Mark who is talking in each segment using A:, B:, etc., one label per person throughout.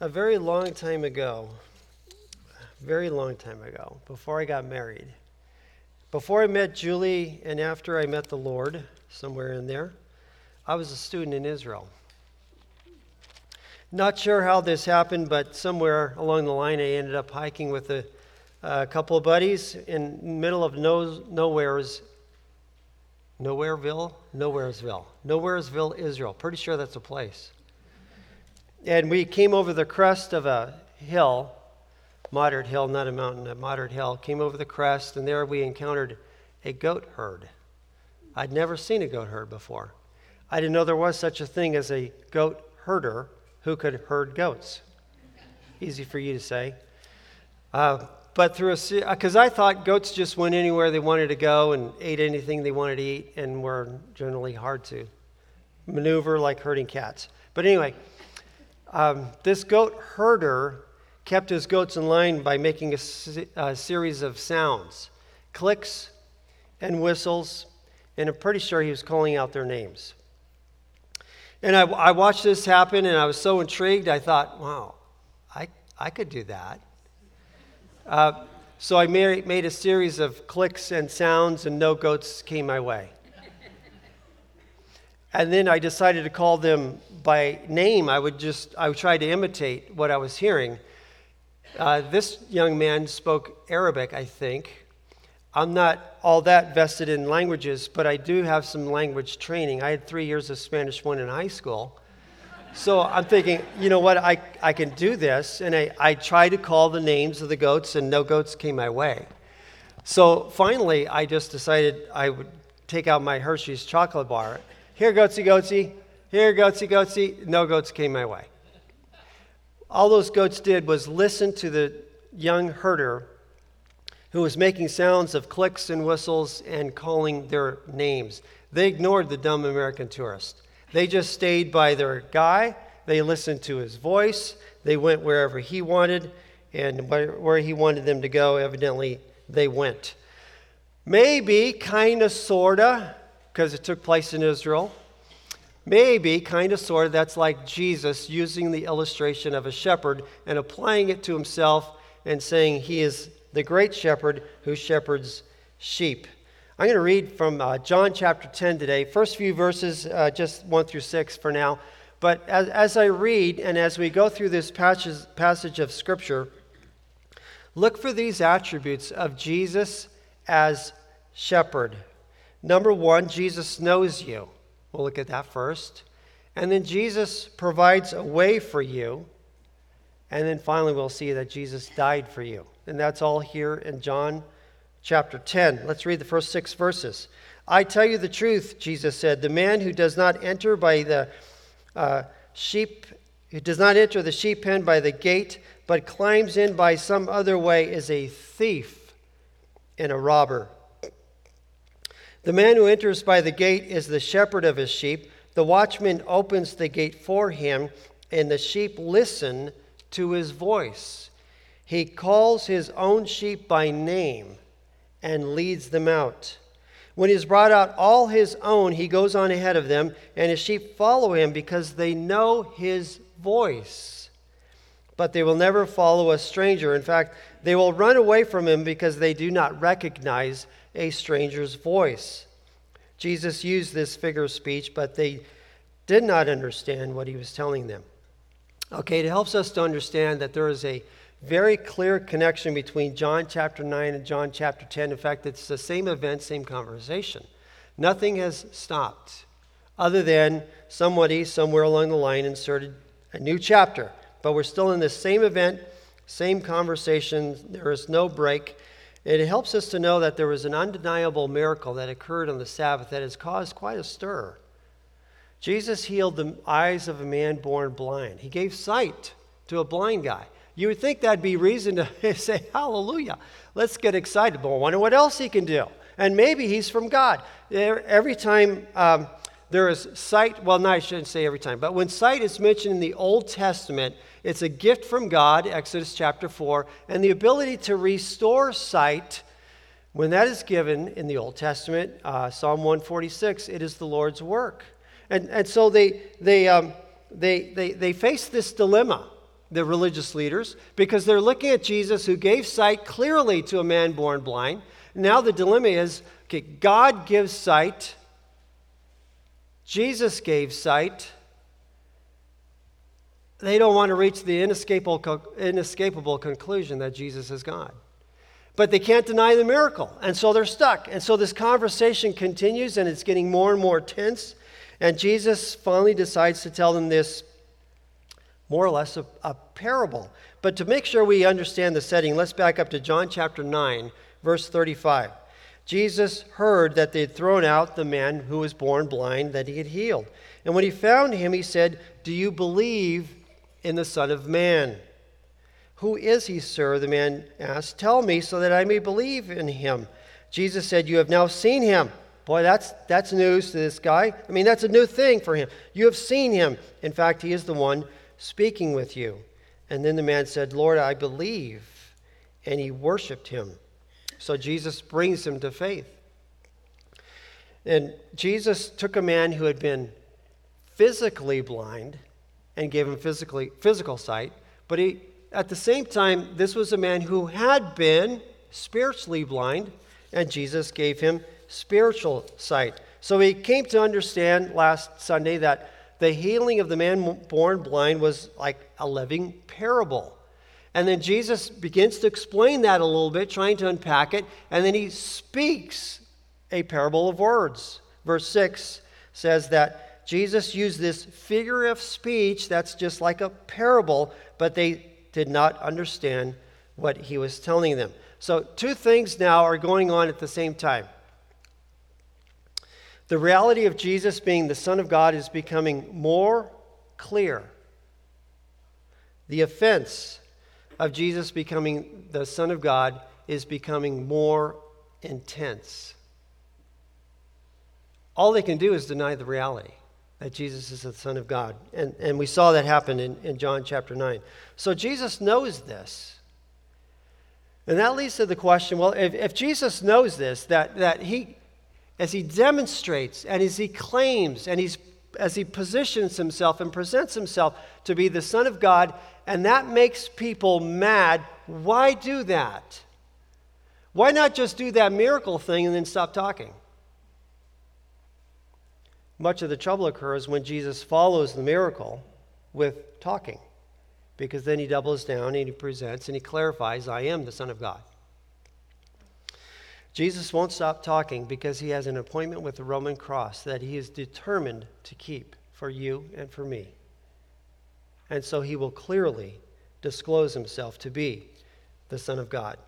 A: A very long time ago, very long time ago, before I got married, before I met Julie and after I met the Lord, somewhere in there, I was a student in Israel. Not sure how this happened, but somewhere along the line, I ended up hiking with a, a couple of buddies in middle of no, nowhere's Nowhereville, Nowheresville, Nowheresville, Israel. Pretty sure that's a place. And we came over the crest of a hill, moderate hill, not a mountain, a moderate hill. Came over the crest, and there we encountered a goat herd. I'd never seen a goat herd before. I didn't know there was such a thing as a goat herder who could herd goats. Easy for you to say. Uh, but through a because I thought goats just went anywhere they wanted to go and ate anything they wanted to eat and were generally hard to maneuver like herding cats. But anyway, um, this goat herder kept his goats in line by making a, a series of sounds, clicks and whistles, and I'm pretty sure he was calling out their names. And I, I watched this happen and I was so intrigued, I thought, wow, I, I could do that. Uh, so I made, made a series of clicks and sounds, and no goats came my way. And then I decided to call them by name. I would just, I would try to imitate what I was hearing. Uh, this young man spoke Arabic, I think. I'm not all that vested in languages, but I do have some language training. I had three years of Spanish one in high school. So I'm thinking, you know what, I, I can do this. And I, I tried to call the names of the goats, and no goats came my way. So finally, I just decided I would take out my Hershey's chocolate bar. Here, goatsy, goatsy. Here, goatsy, goatsy. No goats came my way. All those goats did was listen to the young herder who was making sounds of clicks and whistles and calling their names. They ignored the dumb American tourist. They just stayed by their guy. They listened to his voice. They went wherever he wanted, and where he wanted them to go, evidently, they went. Maybe, kind of, sort of, because it took place in Israel. Maybe, kind of, sort of, that's like Jesus using the illustration of a shepherd and applying it to himself and saying he is the great shepherd who shepherds sheep. I'm going to read from uh, John chapter 10 today. First few verses, uh, just 1 through 6 for now. But as, as I read and as we go through this passage, passage of Scripture, look for these attributes of Jesus as shepherd. Number one, Jesus knows you. We'll look at that first. And then Jesus provides a way for you. And then finally, we'll see that Jesus died for you. And that's all here in John chapter 10. Let's read the first six verses. I tell you the truth, Jesus said. The man who does not enter by the uh, sheep, who does not enter the sheep pen by the gate, but climbs in by some other way, is a thief and a robber. The man who enters by the gate is the shepherd of his sheep. The watchman opens the gate for him, and the sheep listen to his voice. He calls his own sheep by name and leads them out. When he has brought out all his own, he goes on ahead of them, and his sheep follow him because they know his voice. But they will never follow a stranger. In fact, they will run away from him because they do not recognize a stranger's voice. Jesus used this figure of speech, but they did not understand what he was telling them. Okay, it helps us to understand that there is a very clear connection between John chapter 9 and John chapter 10. In fact, it's the same event, same conversation. Nothing has stopped, other than somebody somewhere along the line inserted a new chapter. But we're still in the same event, same conversation. There is no break. It helps us to know that there was an undeniable miracle that occurred on the Sabbath that has caused quite a stir. Jesus healed the eyes of a man born blind, he gave sight to a blind guy. You would think that'd be reason to say, Hallelujah. Let's get excited. But I wonder what else he can do. And maybe he's from God. Every time um, there is sight, well, no, I shouldn't say every time, but when sight is mentioned in the Old Testament, it's a gift from God, Exodus chapter 4, and the ability to restore sight. When that is given in the Old Testament, uh, Psalm 146, it is the Lord's work. And, and so they, they, um, they, they, they face this dilemma the religious leaders, because they're looking at Jesus who gave sight clearly to a man born blind. Now the dilemma is okay, God gives sight, Jesus gave sight. They don't want to reach the inescapable, inescapable conclusion that Jesus is God. But they can't deny the miracle, and so they're stuck. And so this conversation continues, and it's getting more and more tense. And Jesus finally decides to tell them this more or less a, a parable. But to make sure we understand the setting, let's back up to John chapter 9, verse 35. Jesus heard that they had thrown out the man who was born blind that he had healed. And when he found him, he said, Do you believe in the Son of Man? Who is he, sir? The man asked. Tell me so that I may believe in him. Jesus said, You have now seen him. Boy, that's, that's news to this guy. I mean, that's a new thing for him. You have seen him. In fact, he is the one speaking with you. And then the man said, Lord, I believe. And he worshiped him. So Jesus brings him to faith. And Jesus took a man who had been physically blind and gave him physically, physical sight, but he, at the same time, this was a man who had been spiritually blind, and Jesus gave him spiritual sight. So he came to understand last Sunday that the healing of the man born blind was like a living parable. And then Jesus begins to explain that a little bit, trying to unpack it, and then he speaks a parable of words. Verse 6 says that Jesus used this figure of speech that's just like a parable, but they did not understand what he was telling them. So, two things now are going on at the same time. The reality of Jesus being the Son of God is becoming more clear. The offense of Jesus becoming the Son of God is becoming more intense. All they can do is deny the reality that Jesus is the Son of God. And, and we saw that happen in, in John chapter 9. So Jesus knows this. And that leads to the question well, if, if Jesus knows this, that, that he, as he demonstrates and as he claims and he's, as he positions himself and presents himself to be the Son of God, and that makes people mad, why do that? Why not just do that miracle thing and then stop talking? Much of the trouble occurs when Jesus follows the miracle with talking, because then he doubles down and he presents and he clarifies, I am the Son of God. Jesus won't stop talking because he has an appointment with the Roman cross that he is determined to keep for you and for me. And so he will clearly disclose himself to be the Son of God.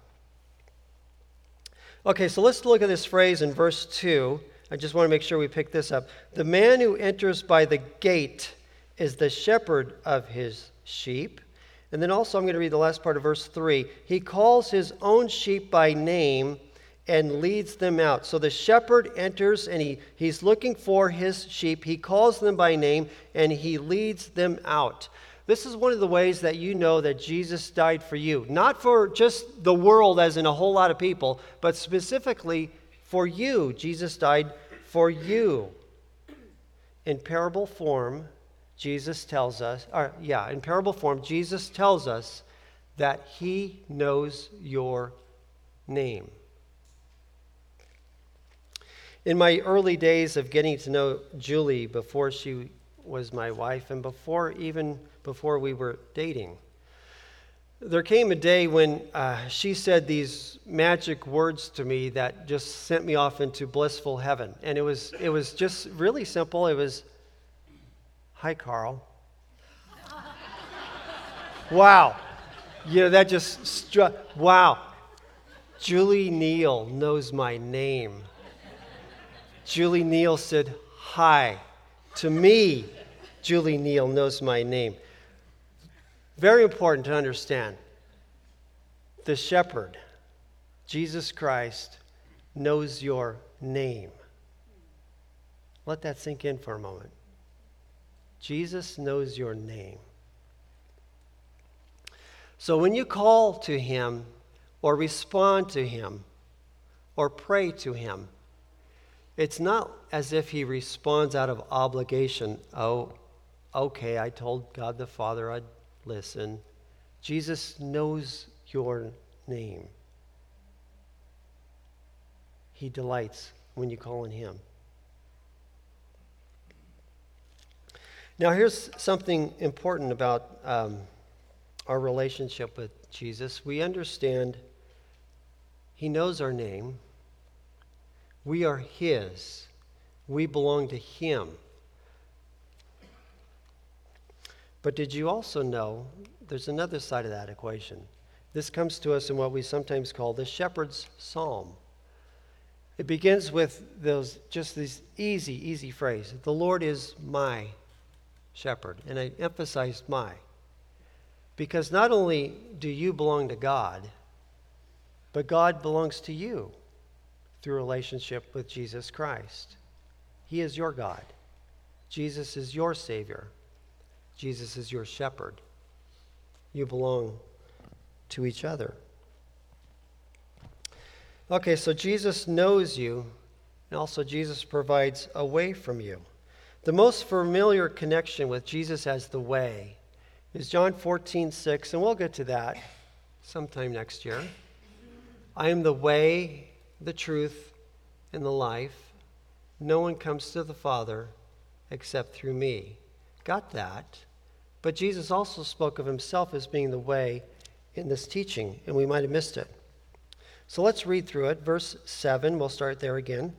A: Okay, so let's look at this phrase in verse 2 I just want to make sure we pick this up. The man who enters by the gate is the shepherd of his sheep. And then also, I'm going to read the last part of verse 3. He calls his own sheep by name and leads them out. So the shepherd enters and he, he's looking for his sheep. He calls them by name and he leads them out. This is one of the ways that you know that Jesus died for you. Not for just the world, as in a whole lot of people, but specifically for you. Jesus died for you. In parable form, Jesus tells us, or yeah, in parable form, Jesus tells us that he knows your name. In my early days of getting to know Julie before she was my wife and before even before we were dating, there came a day when uh, she said these magic words to me that just sent me off into blissful heaven. And it was, it was just really simple. It was, Hi, Carl. wow. You know, that just struck. Wow. Julie Neal knows my name. Julie Neal said, Hi. To me, Julie Neal knows my name. Very important to understand. The shepherd, Jesus Christ, knows your name. Let that sink in for a moment. Jesus knows your name. So when you call to him or respond to him or pray to him, it's not as if he responds out of obligation. Oh, okay, I told God the Father I'd listen, Jesus knows your name. He delights when you call on him. Now, here's something important about um, our relationship with Jesus. We understand He knows our name, we are His, we belong to Him. But did you also know there's another side of that equation? This comes to us in what we sometimes call the shepherd's psalm. It begins with those just this easy, easy phrase The Lord is my shepherd. And I emphasized my. Because not only do you belong to God, but God belongs to you through relationship with Jesus Christ. He is your God. Jesus is your Savior. Jesus is your shepherd. You belong to each other. Okay, so Jesus knows you, and also Jesus provides a way from you. The most familiar connection with Jesus as the way is John 14, 6, and we'll get to that sometime next year. I am the way, the truth, and the life. No one comes to the Father except through me. Got that? But Jesus also spoke of himself as being the way in this teaching, and we might have missed it. So let's read through it. Verse 7, we'll start there again.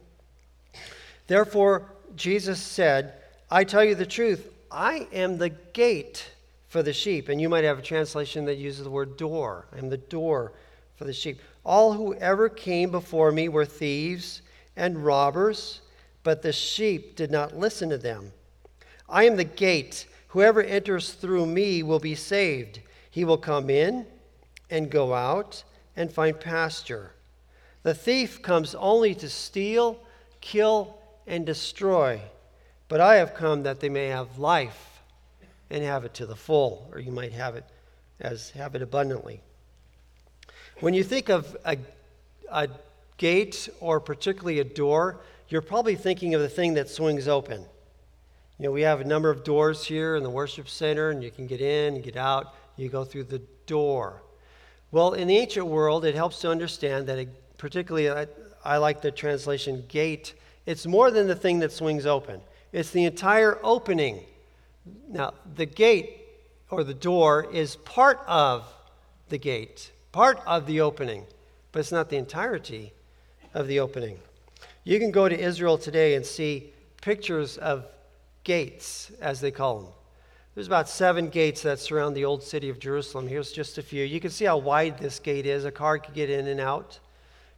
A: Therefore, Jesus said, I tell you the truth, I am the gate for the sheep. And you might have a translation that uses the word door. I am the door for the sheep. All who ever came before me were thieves and robbers, but the sheep did not listen to them. I am the gate. Whoever enters through me will be saved. He will come in and go out and find pasture. The thief comes only to steal, kill, and destroy. But I have come that they may have life and have it to the full, or you might have it as have it abundantly. When you think of a, a gate or particularly a door, you're probably thinking of the thing that swings open. You know, we have a number of doors here in the worship center, and you can get in and get out. You go through the door. Well, in the ancient world, it helps to understand that, it, particularly, I, I like the translation gate, it's more than the thing that swings open, it's the entire opening. Now, the gate or the door is part of the gate, part of the opening, but it's not the entirety of the opening. You can go to Israel today and see pictures of gates, as they call them. There's about seven gates that surround the old city of Jerusalem. Here's just a few. You can see how wide this gate is. A car could get in and out.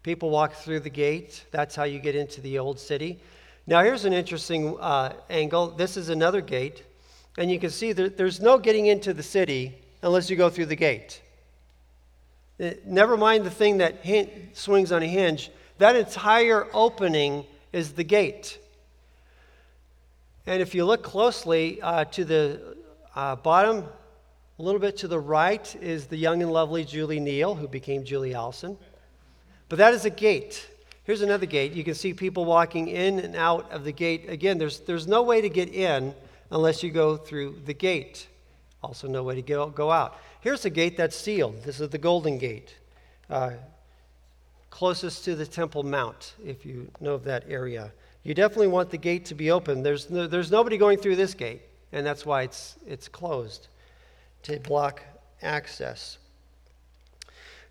A: People walk through the gate. That's how you get into the old city. Now, here's an interesting uh, angle. This is another gate. And you can see that there's no getting into the city unless you go through the gate. Uh, never mind the thing that swings on a hinge, that entire opening is the gate. And if you look closely uh, to the uh, bottom, a little bit to the right, is the young and lovely Julie Neal, who became Julie Allison. But that is a gate. Here's another gate. You can see people walking in and out of the gate. Again, there's, there's no way to get in unless you go through the gate. Also, no way to go, go out. Here's a gate that's sealed. This is the Golden Gate, uh, closest to the Temple Mount, if you know of that area. You definitely want the gate to be open. There's, no, there's nobody going through this gate and that's why it's, it's closed to block access.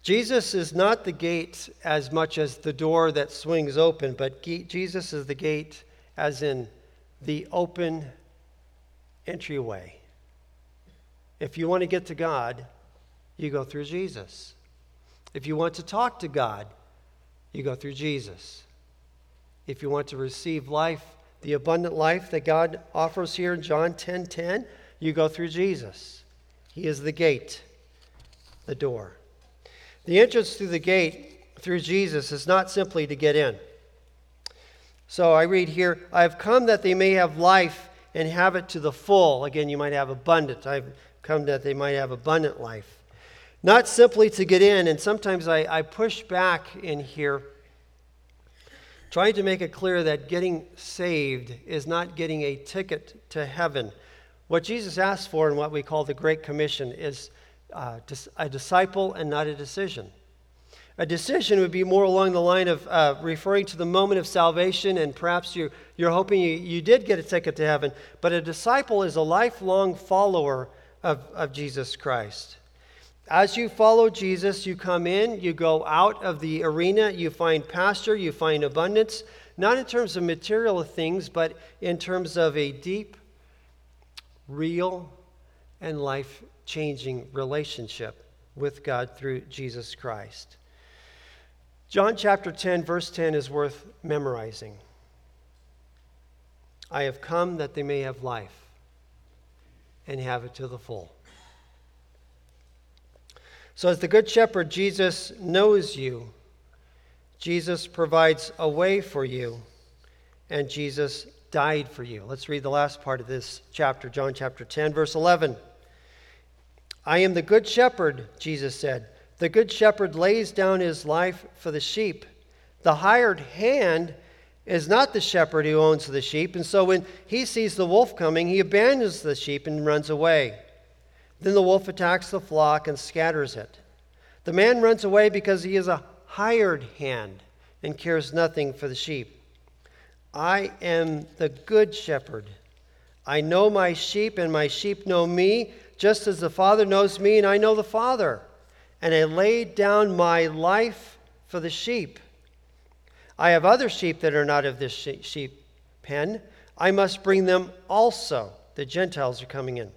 A: Jesus is not the gate as much as the door that swings open, but Jesus is the gate as in the open entryway. If you want to get to God, you go through Jesus. If you want to talk to God, you go through Jesus. If you want to receive life the abundant life that God offers here in John 10 10, you go through Jesus. He is the gate, the door. The entrance through the gate through Jesus is not simply to get in. So I read here, I have come that they may have life and have it to the full. Again, you might have abundant. I've come that they might have abundant life. Not simply to get in, and sometimes I, I push back in here trying to make it clear that getting saved is not getting a ticket to heaven. What Jesus asked for in what we call the Great Commission is uh, a disciple and not a decision. A decision would be more along the line of uh, referring to the moment of salvation, and perhaps you're, you're hoping you, you did get a ticket to heaven. But a disciple is a lifelong follower of, of Jesus Christ. As you follow Jesus, you come in, you go out of the arena, you find pasture, you find abundance, not in terms of material things, but in terms of a deep, real, and life changing relationship with God through Jesus Christ. John chapter 10, verse 10 is worth memorizing. I have come that they may have life and have it to the full. So, as the Good Shepherd, Jesus knows you, Jesus provides a way for you, and Jesus died for you. Let's read the last part of this chapter, John chapter 10, verse 11. I am the Good Shepherd, Jesus said. The Good Shepherd lays down his life for the sheep. The hired hand is not the shepherd who owns the sheep, and so when he sees the wolf coming, he abandons the sheep and runs away. Then the wolf attacks the flock and scatters it. The man runs away because he is a hired hand and cares nothing for the sheep. I am the good shepherd. I know my sheep, and my sheep know me, just as the Father knows me, and I know the Father. And I laid down my life for the sheep. I have other sheep that are not of this sheep pen. I must bring them also. The Gentiles are coming in.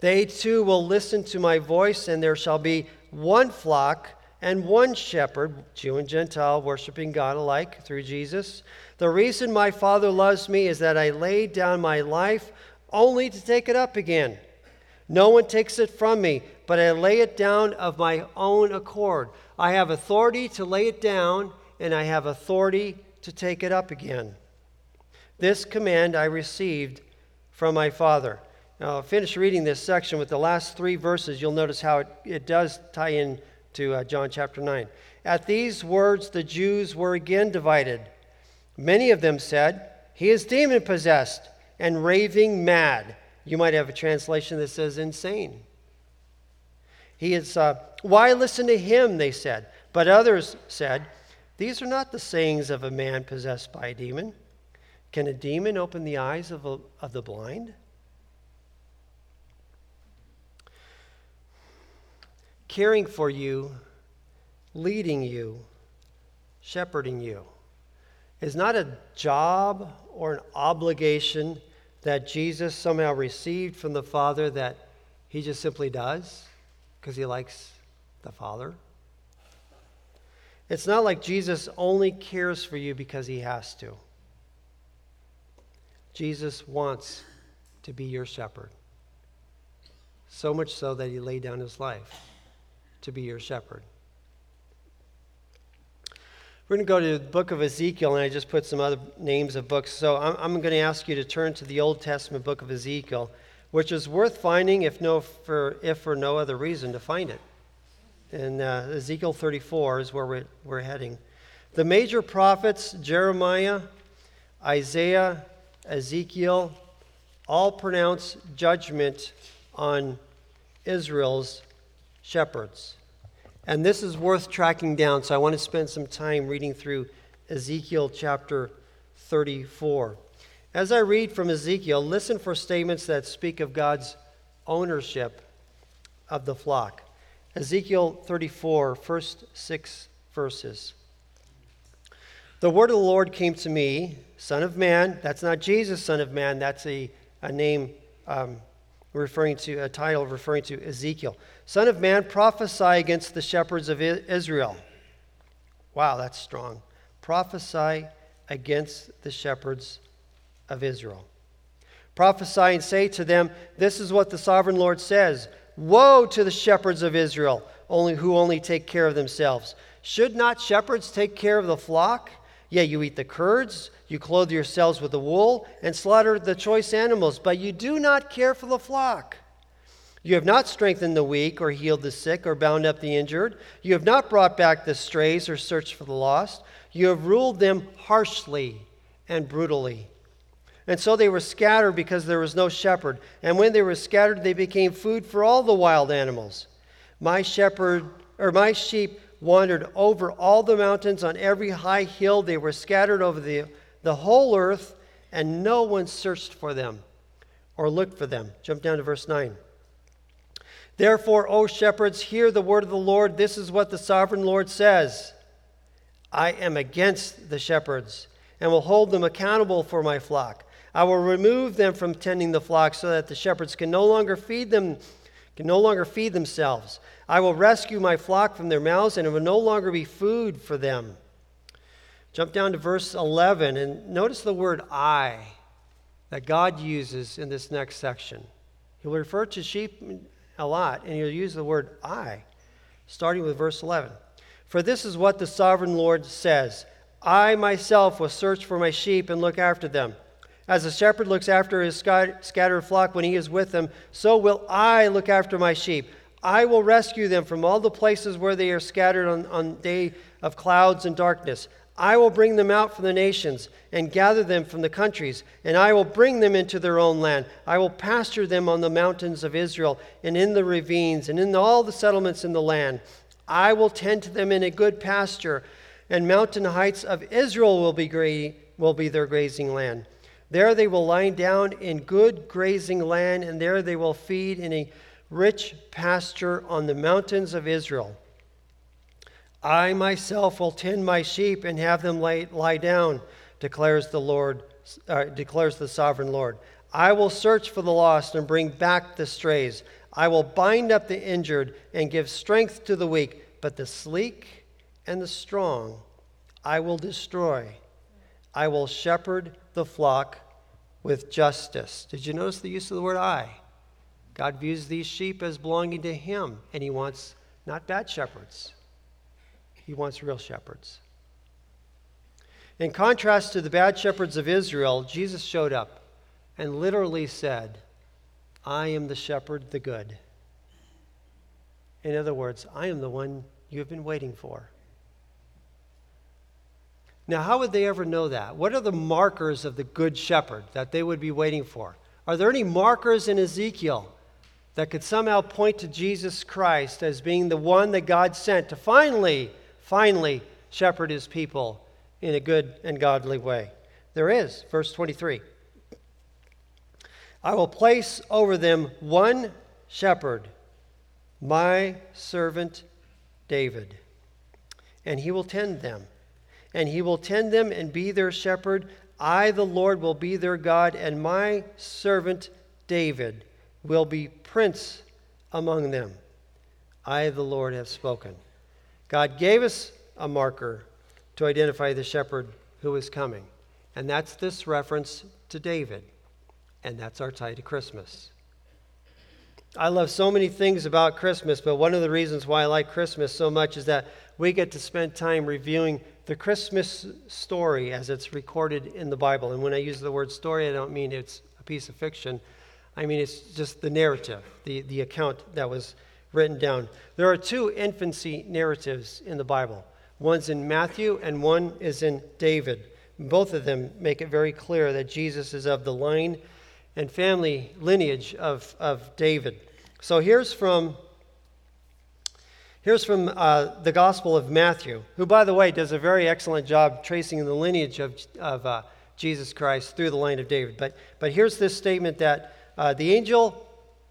A: They too will listen to my voice, and there shall be one flock and one shepherd, Jew and Gentile, worshiping God alike through Jesus. The reason my Father loves me is that I laid down my life only to take it up again. No one takes it from me, but I lay it down of my own accord. I have authority to lay it down, and I have authority to take it up again. This command I received from my Father. Now, I'll finish reading this section with the last three verses. You'll notice how it, it does tie in to uh, John chapter 9. At these words, the Jews were again divided. Many of them said, He is demon possessed and raving mad. You might have a translation that says insane. He is, uh, why listen to him, they said. But others said, These are not the sayings of a man possessed by a demon. Can a demon open the eyes of, a, of the blind? Caring for you, leading you, shepherding you is not a job or an obligation that Jesus somehow received from the Father that he just simply does because he likes the Father. It's not like Jesus only cares for you because he has to. Jesus wants to be your shepherd, so much so that he laid down his life to be your shepherd. We're going to go to the book of Ezekiel, and I just put some other names of books. So I'm, I'm going to ask you to turn to the Old Testament book of Ezekiel, which is worth finding if, no, for, if for no other reason to find it. And uh, Ezekiel 34 is where we're, we're heading. The major prophets, Jeremiah, Isaiah, Ezekiel, all pronounce judgment on Israel's shepherds. And this is worth tracking down, so I want to spend some time reading through Ezekiel chapter 34. As I read from Ezekiel, listen for statements that speak of God's ownership of the flock. Ezekiel 34, first six verses. The word of the Lord came to me, Son of Man. That's not Jesus, Son of Man. That's a, a name um, referring to, a title referring to Ezekiel. Son of man, prophesy against the shepherds of Israel. Wow, that's strong. Prophesy against the shepherds of Israel. Prophesy and say to them, This is what the sovereign Lord says Woe to the shepherds of Israel, only who only take care of themselves. Should not shepherds take care of the flock? Yeah, you eat the curds, you clothe yourselves with the wool, and slaughter the choice animals, but you do not care for the flock. You have not strengthened the weak, or healed the sick, or bound up the injured. You have not brought back the strays, or searched for the lost. You have ruled them harshly and brutally. And so they were scattered because there was no shepherd. And when they were scattered, they became food for all the wild animals. My shepherd, or my sheep, wandered over all the mountains on every high hill. They were scattered over the, the whole earth, and no one searched for them or looked for them. Jump down to verse 9. Therefore, O shepherds, hear the word of the Lord. This is what the sovereign Lord says I am against the shepherds and will hold them accountable for my flock. I will remove them from tending the flock so that the shepherds can no longer feed them can no longer feed themselves. I will rescue my flock from their mouths and it will no longer be food for them. Jump down to verse 11 and notice the word I that God uses in this next section. He'll refer to sheep a lot and he'll use the word I starting with verse 11. For this is what the sovereign Lord says I myself will search for my sheep and look after them. As a shepherd looks after his scattered flock when he is with them, so will I look after my sheep. I will rescue them from all the places where they are scattered on, on day of clouds and darkness. I will bring them out from the nations and gather them from the countries, and I will bring them into their own land. I will pasture them on the mountains of Israel and in the ravines and in all the settlements in the land. I will tend to them in a good pasture, and mountain heights of Israel will be, gra- will be their grazing land. There they will lie down in good grazing land, and there they will feed in a rich pasture on the mountains of Israel. I myself will tend my sheep and have them lie, lie down, declares the Lord, uh, declares the sovereign Lord. I will search for the lost and bring back the strays. I will bind up the injured and give strength to the weak, but the sleek and the strong I will destroy. I will shepherd the flock with justice. Did you notice the use of the word I? God views these sheep as belonging to Him, and He wants not bad shepherds, He wants real shepherds. In contrast to the bad shepherds of Israel, Jesus showed up and literally said, I am the shepherd, the good. In other words, I am the one you have been waiting for. Now, how would they ever know that? What are the markers of the good shepherd that they would be waiting for? Are there any markers in Ezekiel that could somehow point to Jesus Christ as being the one that God sent to finally, finally shepherd his people in a good and godly way? There is. Verse 23 I will place over them one shepherd, my servant David, and he will tend them and he will tend them and be their shepherd. I, the Lord, will be their God, and my servant David will be prince among them. I, the Lord, have spoken. God gave us a marker to identify the shepherd who is coming, and that's this reference to David, and that's our tie to Christmas. I love so many things about Christmas, but one of the reasons why I like Christmas so much is that we get to spend time reviewing the Christmas story as it's recorded in the Bible. And when I use the word story, I don't mean it's a piece of fiction. I mean it's just the narrative, the, the account that was written down. There are two infancy narratives in the Bible. One's in Matthew and one is in David. Both of them make it very clear that Jesus is of the line and family lineage of, of David. So here's from Here's from uh, the Gospel of Matthew, who, by the way, does a very excellent job tracing the lineage of, of uh, Jesus Christ through the line of David. But, but here's this statement that uh, the angel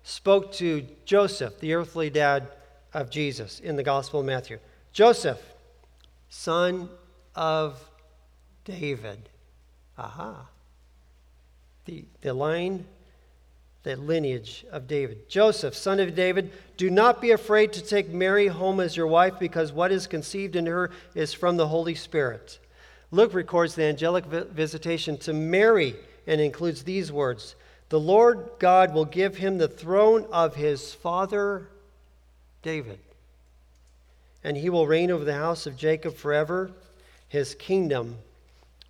A: spoke to Joseph, the earthly dad of Jesus, in the Gospel of Matthew. Joseph, son of David. Aha. The, the line the lineage of David. Joseph, son of David, do not be afraid to take Mary home as your wife, because what is conceived in her is from the Holy Spirit. Luke records the angelic visitation to Mary and includes these words The Lord God will give him the throne of his father David, and he will reign over the house of Jacob forever. His kingdom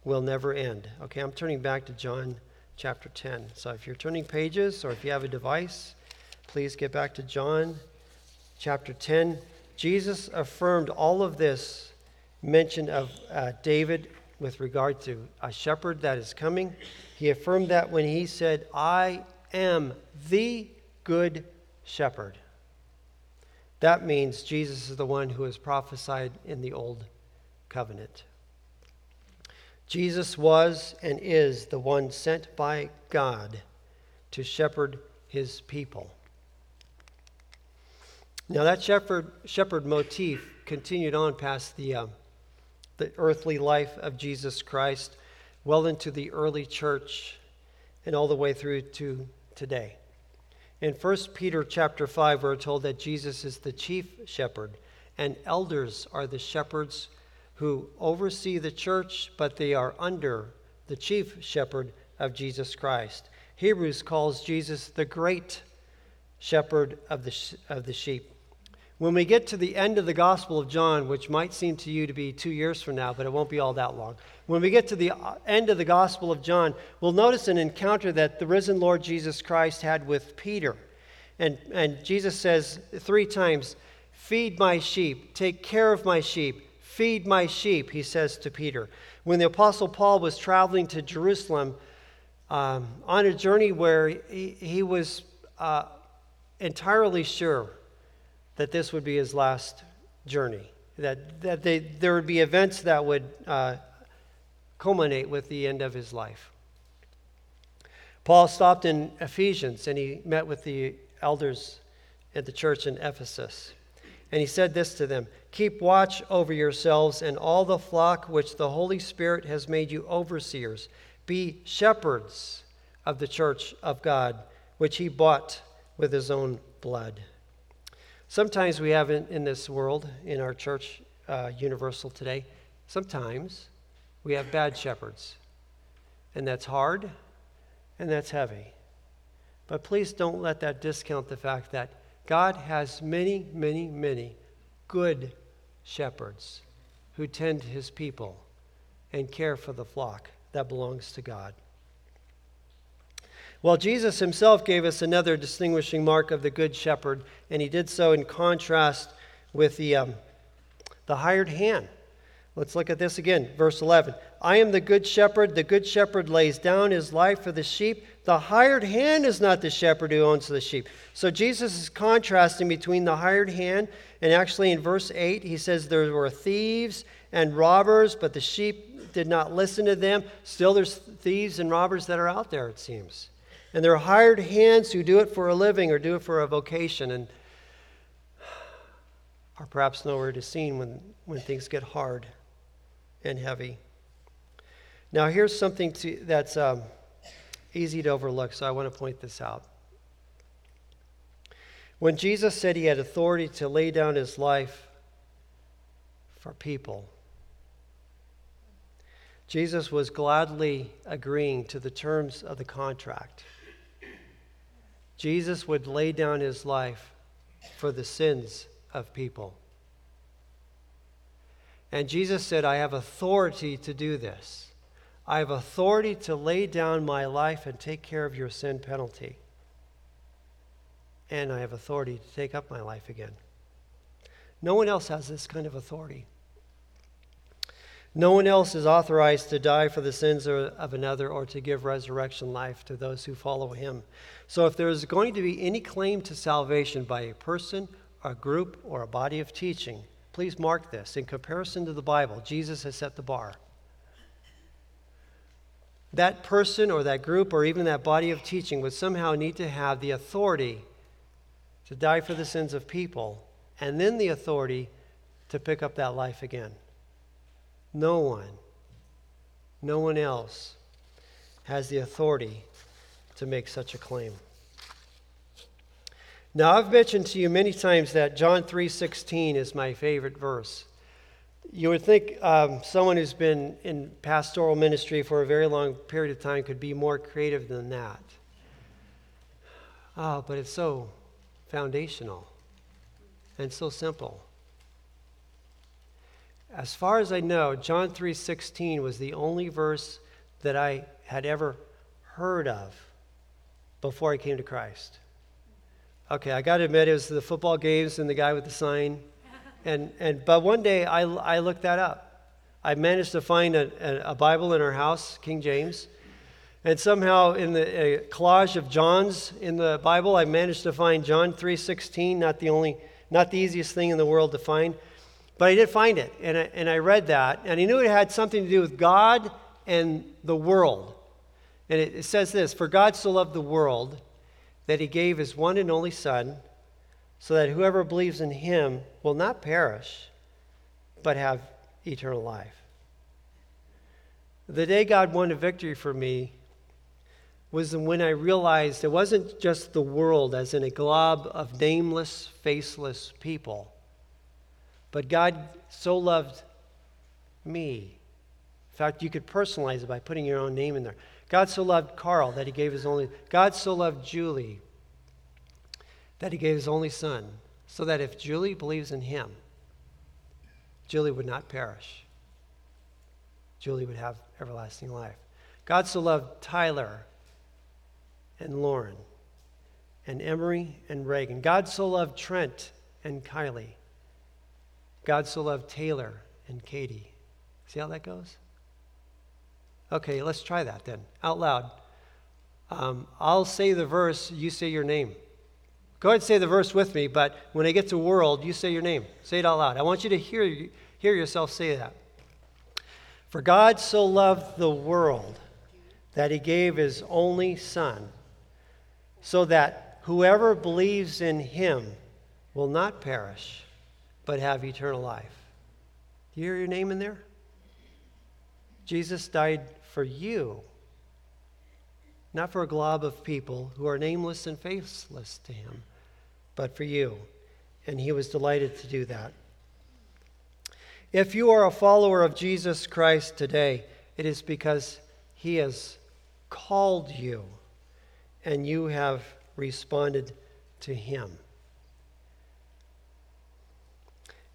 A: will never end. Okay, I'm turning back to John chapter 10. So if you're turning pages or if you have a device, please get back to John chapter 10. Jesus affirmed all of this mention of uh, David with regard to a shepherd that is coming He affirmed that when he said, I am the good shepherd. That means Jesus is the one who is prophesied in the Old Covenant. Jesus was and is the one sent by God to shepherd his people. Now, that shepherd, shepherd motif continued on past the, uh, the earthly life of Jesus Christ, well into the early church, and all the way through to today. In 1 Peter chapter 5, we're told that Jesus is the chief shepherd, and elders are the shepherds who oversee the church, but they are under the chief shepherd of Jesus Christ. Hebrews calls Jesus the great shepherd of the, of the sheep. When we get to the end of the Gospel of John, which might seem to you to be two years from now, but it won't be all that long. When we get to the uh, end of the Gospel of John, we'll notice an encounter that the risen Lord Jesus Christ had with Peter. And, and Jesus says three times, Feed my sheep, take care of my sheep, feed my sheep, he says to Peter. When the Apostle Paul was traveling to Jerusalem um, on a journey where he, he was uh, entirely sure that this would be his last journey, that, that they, there would be events that would uh, culminate with the end of his life. Paul stopped in Ephesians and he met with the elders at the church in Ephesus. And he said this to them Keep watch over yourselves and all the flock which the Holy Spirit has made you overseers. Be shepherds of the church of God, which he bought with his own blood. Sometimes we have in, in this world, in our church uh, universal today, sometimes we have bad shepherds. And that's hard and that's heavy. But please don't let that discount the fact that God has many, many, many good shepherds who tend his people and care for the flock that belongs to God. Well, Jesus himself gave us another distinguishing mark of the Good Shepherd, and he did so in contrast with the, um, the hired hand. Let's look at this again. Verse 11 I am the Good Shepherd. The Good Shepherd lays down his life for the sheep. The hired hand is not the shepherd who owns the sheep. So Jesus is contrasting between the hired hand, and actually in verse 8, he says there were thieves and robbers, but the sheep did not listen to them. Still, there's thieves and robbers that are out there, it seems. And there are hired hands who do it for a living or do it for a vocation and are perhaps nowhere to be seen when, when things get hard and heavy. Now, here's something to, that's um, easy to overlook, so I want to point this out. When Jesus said he had authority to lay down his life for people, Jesus was gladly agreeing to the terms of the contract. Jesus would lay down his life for the sins of people. And Jesus said, I have authority to do this. I have authority to lay down my life and take care of your sin penalty. And I have authority to take up my life again. No one else has this kind of authority. No one else is authorized to die for the sins of another or to give resurrection life to those who follow him. So, if there is going to be any claim to salvation by a person, a group, or a body of teaching, please mark this. In comparison to the Bible, Jesus has set the bar. That person or that group or even that body of teaching would somehow need to have the authority to die for the sins of people and then the authority to pick up that life again. No one, no one else has the authority to make such a claim. Now, I've mentioned to you many times that John 3:16 is my favorite verse. You would think um, someone who's been in pastoral ministry for a very long period of time could be more creative than that. Oh, but it's so foundational and so simple. As far as I know, John 3:16 was the only verse that I had ever heard of before I came to Christ. Okay, I got to admit, it was the football games and the guy with the sign. And, and, but one day I, I looked that up. I managed to find a, a, Bible in our house, King James, And somehow in the collage of John's in the Bible, I managed to find John 3:16, not the only not the easiest thing in the world to find, but I did find it. And I, and I read that, and I knew it had something to do with God and the world. And it, it says this For God so loved the world that he gave his one and only Son, so that whoever believes in him will not perish, but have eternal life. The day God won a victory for me was when I realized it wasn't just the world, as in a glob of nameless, faceless people, but God so loved me. In fact, you could personalize it by putting your own name in there. God so loved Carl that he gave his only, God so loved Julie that he gave his only son, so that if Julie believes in him, Julie would not perish. Julie would have everlasting life. God so loved Tyler and Lauren and Emery and Reagan. God so loved Trent and Kylie. God so loved Taylor and Katie. See how that goes? Okay, let's try that then, out loud. Um, I'll say the verse, you say your name. Go ahead and say the verse with me, but when I get to world, you say your name. Say it out loud. I want you to hear, hear yourself say that. For God so loved the world that he gave his only Son, so that whoever believes in him will not perish, but have eternal life. Do you hear your name in there? Jesus died for you, not for a glob of people who are nameless and faceless to him, but for you. And he was delighted to do that. If you are a follower of Jesus Christ today, it is because he has called you and you have responded to him.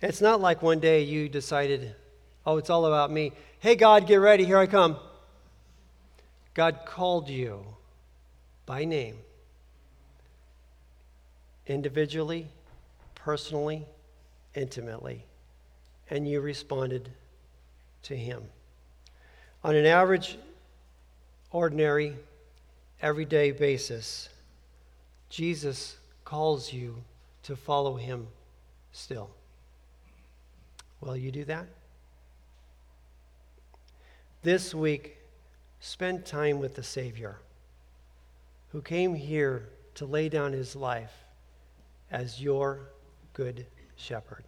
A: It's not like one day you decided, oh, it's all about me. Hey, God, get ready, here I come. God called you by name, individually, personally, intimately, and you responded to Him. On an average, ordinary, everyday basis, Jesus calls you to follow Him still. Will you do that? This week, spend time with the Savior who came here to lay down his life as your good shepherd.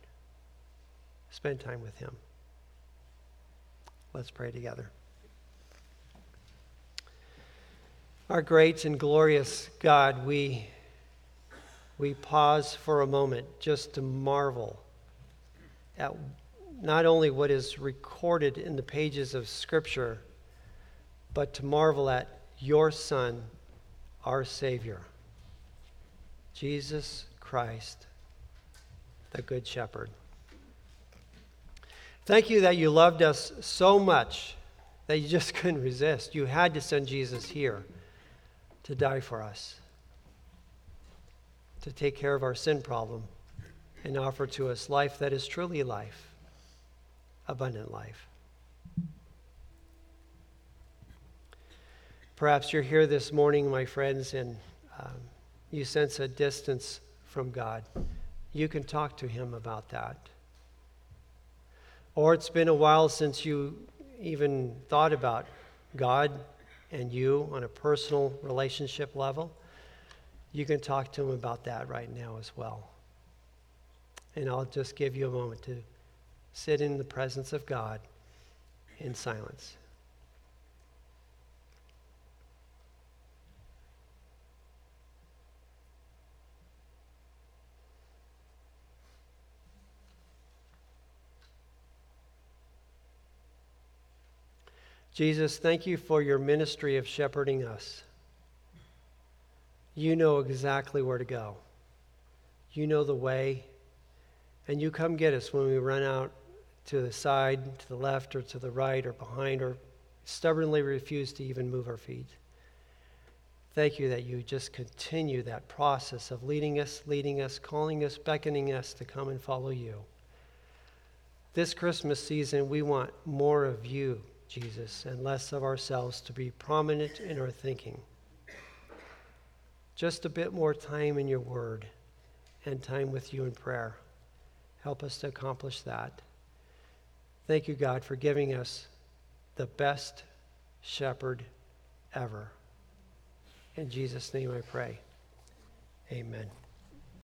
A: Spend time with him. Let's pray together. Our great and glorious God, we, we pause for a moment just to marvel at not only what is recorded in the pages of Scripture but to marvel at your Son, our Savior, Jesus Christ, the Good Shepherd. Thank you that you loved us so much that you just couldn't resist. You had to send Jesus here to die for us, to take care of our sin problem, and offer to us life that is truly life, abundant life. Perhaps you're here this morning, my friends, and um, you sense a distance from God. You can talk to Him about that. Or it's been a while since you even thought about God and you on a personal relationship level. You can talk to Him about that right now as well. And I'll just give you a moment to sit in the presence of God in silence. Jesus, thank you for your ministry of shepherding us. You know exactly where to go. You know the way, and you come get us when we run out to the side, to the left, or to the right, or behind, or stubbornly refuse to even move our feet. Thank you that you just continue that process of leading us, leading us, calling us, beckoning us to come and follow you. This Christmas season, we want more of you Jesus, and less of ourselves to be prominent in our thinking. Just a bit more time in your word and time with you in prayer. Help us to accomplish that. Thank you, God, for giving us the best shepherd ever. In Jesus' name I pray. Amen.